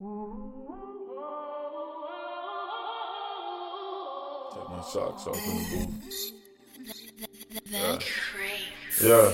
Take my socks off in the booth. Yeah. Yeah.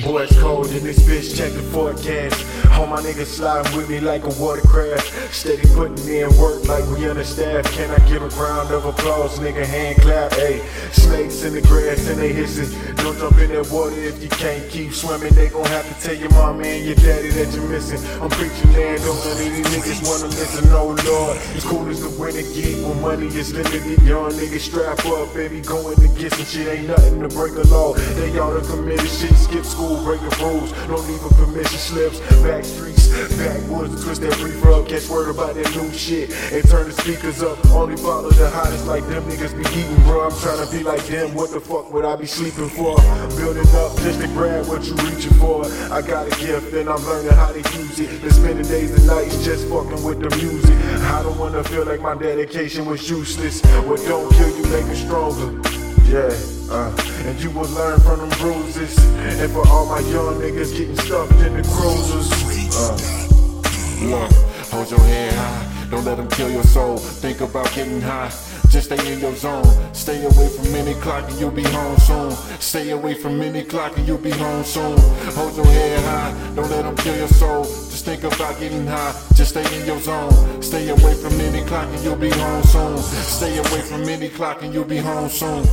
Boy, it's cold in this bitch, check the forecast. All my niggas sliding with me like a watercraft. Steady putting in work like we understaffed. Can I get a round of applause, nigga? Hand clap, hey. Snakes in the grass and they hissing. Don't jump in that water if you can't keep swimming. They gon' have to tell your mama and your daddy that you're missing. I'm preaching, man, don't of these niggas wanna listen, no lord. As cool as the winter get when money is limited. Young niggas strap up, baby, going to get some shit. Ain't nothing to break a law. They all done committed shit, skip school, breaking rules. no need for permission slips. Back streets, backwoods, twist that reefer up. Catch word about that new shit and turn the speakers up. Only follow the hottest like them niggas be eating, bro. I'm trying to be like them. What the fuck would I be sleeping for? Building up just to grab what you reaching for. I got a gift and I'm learning how to use it. Been spending days and nights just fucking with the music. I don't wanna feel like my dedication was useless. What don't kill you make you stronger. Yeah, uh, and you will learn from them bruises. And for all my young niggas getting stuffed in the cruisers. Uh, Look, hold your head high. Don't let them kill your soul. Think about getting high. Just stay in your zone. Stay away from any clock and you'll be home soon. Stay away from any clock and you'll be home soon. Hold your head high. Don't let them kill your soul. Just think about getting high. Just stay in your zone. Stay away from any clock and you'll be home soon. Stay away from any clock and you'll be home soon.